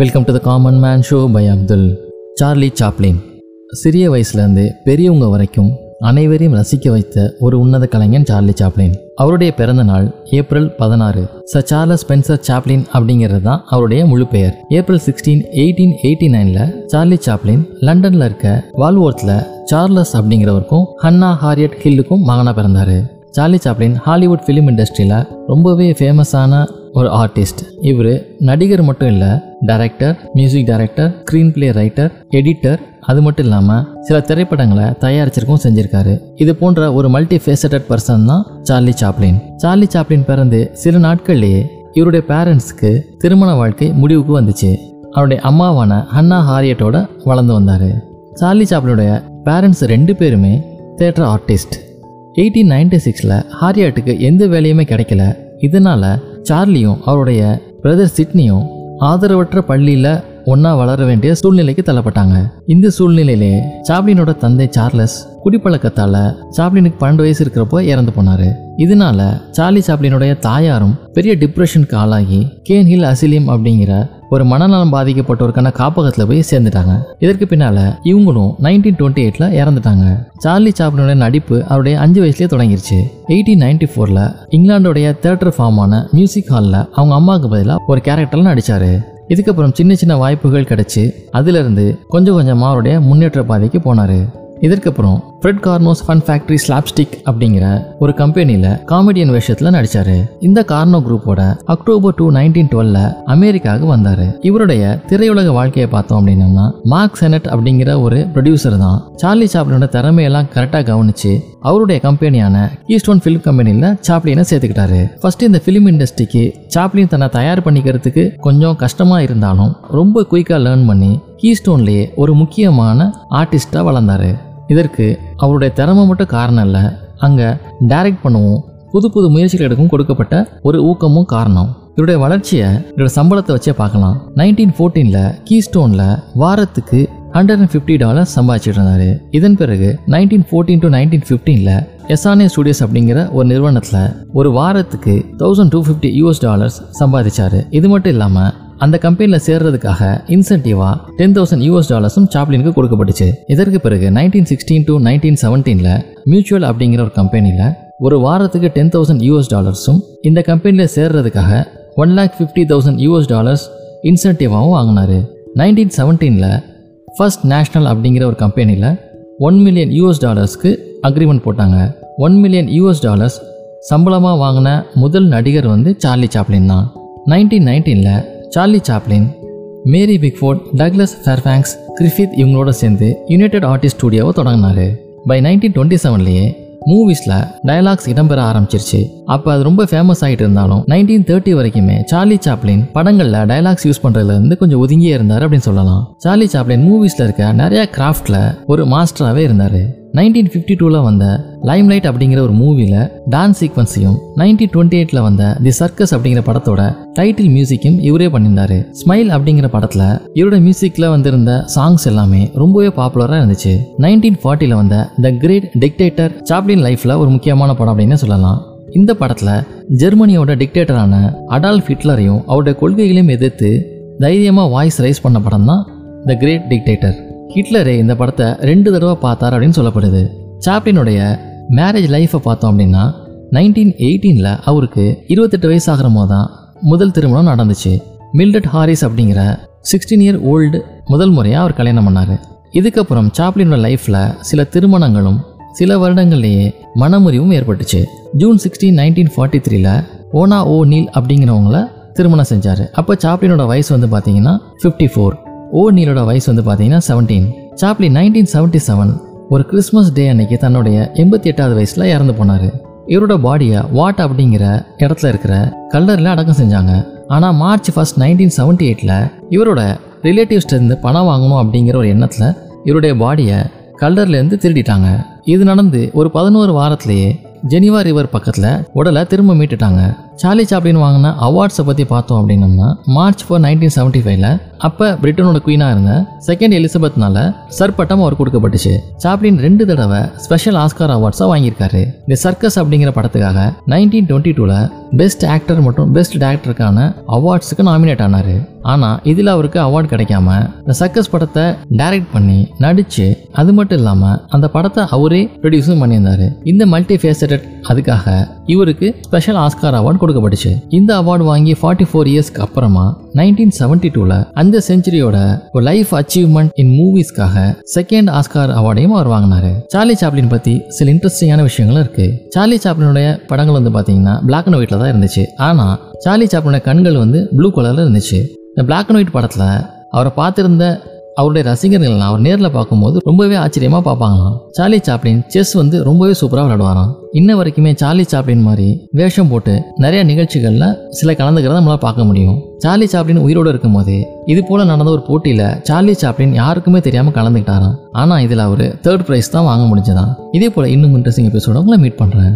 Welcome to the common man show by Abdul Charlie Chaplin சிறிய வயசுலேருந்து பெரியவங்க வரைக்கும் அனைவரையும் ரசிக்க வைத்த ஒரு உன்னத கலைஞன் சார்லி சாப்ளின் அவருடைய பிறந்த நாள் ஏப்ரல் பதினாறு. ச சார்லஸ் ஸ்பென்சர் சாப்ளின் அப்படிங்கிறது தான் அவருடைய முழு பெயர். ஏப்ரல் சிக்ஸ்டீன் எயிட்டீன் எயிட்டி நைனில் சார்லி சாப்ளின் லண்டனில் இருக்க வால்வோர்த்தில் சார்லஸ் அப்படிங்கிறவருக்கும் ஹன்னா ஹாரியட் ஹில்லுக்கும் மகனாக பிறந்தார். சார்லி சாப்ளின் ஹாலிவுட் ஃபிலிம் இண்டஸ்ட்ரியில் ரொம்பவே ஃபேமஸான ஒரு ஆர்டிஸ்ட் இவர் நடிகர் மட்டும் இல்லை director music director screenplay writer editor அது மட்டும் இல்லாமல் சில திரைப்படங்களை தயாரிச்சிருக்கும் செஞ்சிருக்காரு. இது போன்ற ஒரு மல்டி ஃபேசட்டட் பர்சன் தான் சார்லி சாப்ளின் சார்லி சாப்ளின் பிறந்து சில நாட்கள்லேயே இவருடைய பேரண்ட்ஸ்க்கு திருமண வாழ்க்கை முடிவுக்கு வந்துச்சு. அவருடைய அம்மாவான ஹன்னா ஹாரியட்டோட வளர்ந்து வந்தார். சார்லி சாப்ளினுடைய பேரண்ட்ஸ் ரெண்டு பேருமே தேட்டர் ஆர்டிஸ்ட் எயிட்டீன் நைன்டி சிக்ஸில் ஹாரியாட்டுக்கு எந்த வேலையுமே கிடைக்கல. இதனால் சார்லியும் அவருடைய பிரதர் சிட்னியும் ஆதரவற்ற பள்ளியில் ஒன்றா வளர வேண்டிய சூழ்நிலைக்கு தள்ளப்பட்டாங்க. இந்த சூழ்நிலையிலே சாப்ளினோட தந்தை சார்லஸ் குடிப்பழக்கத்தால் சாப்ளினுக்கு பன்னெண்டு வயசு இருக்கிறப்போ இறந்து போனார். இதனால சார்லி சாப்ளினுடைய தாயாரும் பெரிய டிப்ரெஷனுக்கு ஆளாகி கேன் ஹில் அசிலியம் அப்படிங்கிற ஒரு மனநலம் பாதிக்கப்பட்டோருக்கான காப்பகத்தில் போய் சேர்ந்துட்டாங்க. இதற்கு பின்னால இவங்களும் நைன்டீன் டுவெண்ட்டி எயிட்ல இறந்துட்டாங்க. சார்லி சாப்ளினுடைய நடிப்பு அவருடைய அஞ்சு வயசுலேயே தொடங்கிருச்சு. எயிட்டீன் நைன்டி ஃபோர்ல இங்கிலாந்துடைய தேட்டர் ஃபார்மான மியூசிக் ஹாலில் அவங்க அம்மாவுக்கு பதிலாக ஒரு கேரக்டர்ல நடிச்சாரு. இதுக்கப்புறம் சின்ன சின்ன வாய்ப்புகள் கிடைச்சி அதிலிருந்து கொஞ்சம் கொஞ்சமாக அவருடைய முன்னேற்ற பாதைக்கு போனார். இதற்கப்புறம் Fred Karno's Fun Factory slapstick அப்படிங்கிற ஒரு கம்பெனியில் காமெடியன் வேஷத்தில் நடித்தார் இந்த கார்னோ குரூப்போட அக்டோபர் டூ நைன்டீன் டுவெல்ல அமெரிக்காவுக்கு வந்தார். இவருடைய திரையுலக வாழ்க்கையை பார்த்தோம் அப்படின்னம்னா மார்க் செனட் அப்படிங்கிற ஒரு ப்ரொடியூசர் தான் சார்லி சாப்ளினோட திறமையெல்லாம் கரெக்டாக கவனிச்சு அவருடைய கம்பெனியான கீஸ்டோன் ஃபிலிம் கம்பெனியில் சாப்ளினை சேர்த்துக்கிட்டாரு. ஃபர்ஸ்ட் இந்த ஃபிலிம் இண்டஸ்ட்ரிக்கு சாப்ளின் தன்னை தயார் பண்ணிக்கிறதுக்கு கொஞ்சம் கஷ்டமாக இருந்தாலும் ரொம்ப குயிக்காக லேர்ன் பண்ணி கீஸ்டோன்லேயே ஒரு முக்கியமான ஆர்டிஸ்டாக வளர்ந்தாரு. இதற்கு அவருடைய திறமை மட்டும் காரணம் இல்லை. அங்கே டைரக்ட் பண்ணவும். புது புது முயற்சிகள் எடுக்கும் கொடுக்கப்பட்ட ஒரு ஊக்கமும் காரணம். இவருடைய வளர்ச்சியை இவரோட சம்பளத்தை வச்சே பார்க்கலாம். நைன்டீன் ஃபோர்டீனில் கீஸ்டோனில் வாரத்துக்கு ஹண்ட்ரட் அண்ட் ஃபிஃப்டி டாலர் சம்பாதிச்சிட்டு இருந்தாரு. இதன் பிறகு நைன்டீன் ஃபோர்டீன் டு நைன்டீன் ஃபிஃப்டீனில் எஸ்ஆர்ஏ ஸ்டுடியோஸ் அப்படிங்கிற ஒரு நிறுவனத்தில் ஒரு வாரத்துக்கு thousand two fifty US dollars சம்பாதிச்சாரு. இது மட்டும் இல்லாமல் அந்த கம்பெனியில் சேர்றதுக்காக இன்சென்டிவா டென் தௌசண்ட் யூஎஸ் டாலர்ஸும் சாப்ளினுக்கு கொடுக்கப்பட்டுச்சு. இதற்கு பிறகு நைன்டீன் சிக்ஸ்டீன் டு நைன்டீன் செவன்டீனில் மியூச்சுவல் அப்படிங்கிற ஒரு கம்பெனியில் ஒரு வாரத்துக்கு டென் தௌசண்ட் யூஎஸ் டாலர்ஸும் இந்த கம்பெனியில் சேர்றதுக்காக one lakh fifty thousand US dollars இன்சென்டிவாகவும் வாங்கினாரு. நைன்டீன் செவன்டீனில் ஃபர்ஸ்ட் நேஷ்னல் அப்படிங்கிற ஒரு கம்பெனியில் ஒன் மில்லியன் யூஎஸ் டாலர்ஸ்க்கு அக்ரிமெண்ட் போட்டாங்க. ஒன் மில்லியன் யூஎஸ் டாலர்ஸ் சம்பளமாக வாங்கின முதல் நடிகர் வந்து சார்லி சாப்ளின் தான். நைன்டீன் நைன்டீனில் Charlie Chaplin Mary Pickford Douglas Fairbanks Griffith இவங்களோட சேர்ந்து யுனைடெட் ஆர்டிஸ்ட் ஸ்டுடியோவை தொடங்கினாரு. பை நைன்டீன் டுவெண்ட்டி செவன்லேயே மூவிஸில் டயலாக்ஸ் இடம்பெற ஆரம்பிச்சிருச்சு. அப்போ அது ரொம்ப ஃபேமஸ் ஆகிட்டு இருந்தாலும் நைன்டீன் தேர்ட்டி வரைக்குமே சார்லி சாப்ளின் படங்களில் டயலாக்ஸ் யூஸ் பண்ணுறதுலேருந்து கொஞ்சம் ஒதுங்கியே இருந்தார் அப்படின்னு சொல்லலாம். சார்லி சாப்ளின் மூவிஸில் இருக்க நிறையா கிராஃப்டில் ஒரு மாஸ்டராகவே இருந்தார். நைன்டீன் ஃபிஃப்டி டூவில் வந்த லைம்லைட் அப்படிங்கிற ஒரு மூவியில் டான்ஸ் சீக்வன்ஸையும் நைன்டீன் டுவெண்ட்டி எயிட்டில் வந்த தி சர்க்கஸ் அப்படிங்கிற படத்தோட டைட்டில் மியூசிக்கும் இவரே பண்ணியிருந்தாரு. ஸ்மைல் அப்படிங்கிற படத்தில் இவரோட மியூசிக்கில் வந்திருந்த சாங்ஸ் எல்லாமே ரொம்பவே பாப்புலராக இருந்துச்சு. நைன்டீன் ஃபார்ட்டியில் வந்த த கிரேட் டிக்டேட்டர் சாப்ளின் லைஃப்பில் ஒரு முக்கியமான படம் அப்படின்னு சொல்லலாம். இந்த படத்தில் ஜெர்மனியோட டிக்டேட்டரான அடால்ஃப் ஹிட்லரையும் அவருடைய கொள்கைகளையும் எதிர்த்து தைரியமாக வாய்ஸ் ரைஸ் பண்ண படம் தான் த கிரேட் டிக்டேட்டர் ஹிட்லரே இந்த படத்தை ரெண்டு தடவை பார்த்தார் அப்படின்னு சொல்லப்படுது. சாப்ளினுடைய மேரேஜ் லைஃப்பை பார்த்தோம் அப்படின்னா நைன்டீன் எயிட்டீனில் அவருக்கு இருபத்தெட்டு வயசு ஆகிற போது தான் முதல் திருமணம் நடந்துச்சு. மில்டட் ஹாரிஸ் அப்படிங்கிற சிக்ஸ்டீன் இயர் ஓல்டு முதல் முறையாக அவர் கல்யாணம் பண்ணார். இதுக்கப்புறம் சாப்ளினோட லைஃப்பில் சில திருமணங்களும் சில வருடங்கள்லேயே மனமுறிவும் ஏற்பட்டுச்சு. ஜூன் சிக்ஸ்டீன் நைன்டீன் ஃபார்ட்டி த்ரீல ஓனா ஓ நீல் அப்படிங்கிறவங்கள திருமணம் செஞ்சார். அப்போ சாப்ளினோட வயசு வந்து பார்த்தீங்கன்னா ஃபிஃப்டி ஃபோர் ஓ நீலோட வயசு வந்து பார்த்தீங்கன்னா seventeen Chaplin nineteen seventy seven ஒரு கிறிஸ்மஸ் டே அன்னைக்கு தன்னுடைய எண்பத்தி எட்டாவது வயசில் இறந்து போனார். இவரோட பாடியை வாட் அப்படிங்கிற இடத்துல இருக்கிற கல்லரில் அடக்கம் செஞ்சாங்க. ஆனால் மார்ச் ஃபர்ஸ்ட் நைன்டீன் செவன்ட்டி எயிட்டில் இவரோட ரிலேட்டிவ்ஸ்லேருந்து பணம் வாங்கணும் அப்படிங்கிற ஒரு எண்ணத்தில் இவருடைய பாடியை கல்லர்லேருந்து திருடிட்டாங்க. இது நடந்து ஒரு பதினோரு வாரத்திலேயே ஜெனிவா ரிவர் பக்கத்தில் உடலை திரும்ப மீட்டுட்டாங்க. சார்லி சாப்ளின் வாங்கின அவார்ட்ஸை பற்றி பார்த்தோம் அப்படின்னம்னா மார்ச் ஃபோர் நைன்டீன் செவன்ட்டி ஃபைவ்ல அப்போ பிரிட்டனோட குயினாக இருந்த செகண்ட் எலிசபெத்னால சர் பட்டம் அவர் கொடுக்கப்பட்டுச்சு. சாப்ளின் ரெண்டு தடவை ஸ்பெஷல் ஆஸ்கார் அவார்ட்ஸாக வாங்கியிருக்காரு. இந்த சர்க்கஸ் அப்படிங்கிற படத்துக்காக நைன்டீன் டுவெண்ட்டி டூவில் பெஸ்ட் ஆக்டர் மற்றும் பெஸ்ட் டேரக்டருக்கான அவார்ட்ஸுக்கு நாமினேட் ஆனார். ஆனால் இதில் அவருக்கு அவார்டு கிடைக்காம இந்த சர்க்கஸ் படத்தை டைரக்ட் பண்ணி நடித்து அது மட்டும் இல்லாமல் அந்த படத்தை அவரே ப்ரொடியூஸும் பண்ணியிருந்தாரு. இந்த மல்டி ஃபேசட்டட் அதுக்காக இவருக்கு ஸ்பெஷல் ஆஸ்கார் அவார்டு கொடுக்கப்பட்டுச்சு. இந்த அவார்டு வாங்கி ஃபார்ட்டி ஃபோர் இயர்ஸ்க்கு அப்புறமா நைன்டீன் செவன்டி டூவில் அந்த செஞ்சுரியோட ஒரு லைஃப் அச்சீவ்மெண்ட் இன் மூவிஸ்க்காக செகண்ட் ஆஸ்கார் அவார்டையும் அவர் வாங்கினாரு. சார்லி சாப்ளின் பற்றி சில இன்ட்ரெஸ்டிங்கான விஷயங்களும் இருக்குது சார்லி சாப்ளினுடைய படங்கள் வந்து பார்த்தீங்கன்னா பிளாக் அண்ட் ஒயிட்டில் தான் இருந்துச்சு. ஆனால் சார்லி சாப்பிட கண்கள் வந்து ப்ளூ கலரில் இருந்துச்சு. இந்த பிளாக் அண்ட் ஒயிட் படத்தில் அவரை பார்த்துருந்த அவருடைய ரசிகர்கள்லாம் அவர் நேரில் பார்க்கும்போது ரொம்பவே ஆச்சரியமாக பார்ப்பாங்களாம். சார்லி சாப்ளின் செஸ் வந்து ரொம்பவே சூப்பராக விளையாடுவாராம். இன்ன வரைக்குமே சார்லி சாப்ளின் மாதிரி வேஷம் போட்டு நிறைய நிகழ்ச்சிகளில் சில கலந்துக்கிறத நம்மளால் பார்க்க முடியும். சார்லி சாப்ளின் உயிரோடு இருக்கும்போது இது போல நடந்த ஒரு போட்டியில் சார்லி சாப்ளின் யாருக்குமே தெரியாமல் கலந்துக்கிட்டாராம். ஆனால் இதில் அவர் தேர்ட் ப்ரைஸ் தான் வாங்க முடிஞ்சதான் இதே போல் இன்னும் இன்ட்ரெஸ்டிங் எபிசோட உங்களை மீட் பண்ணுறேன்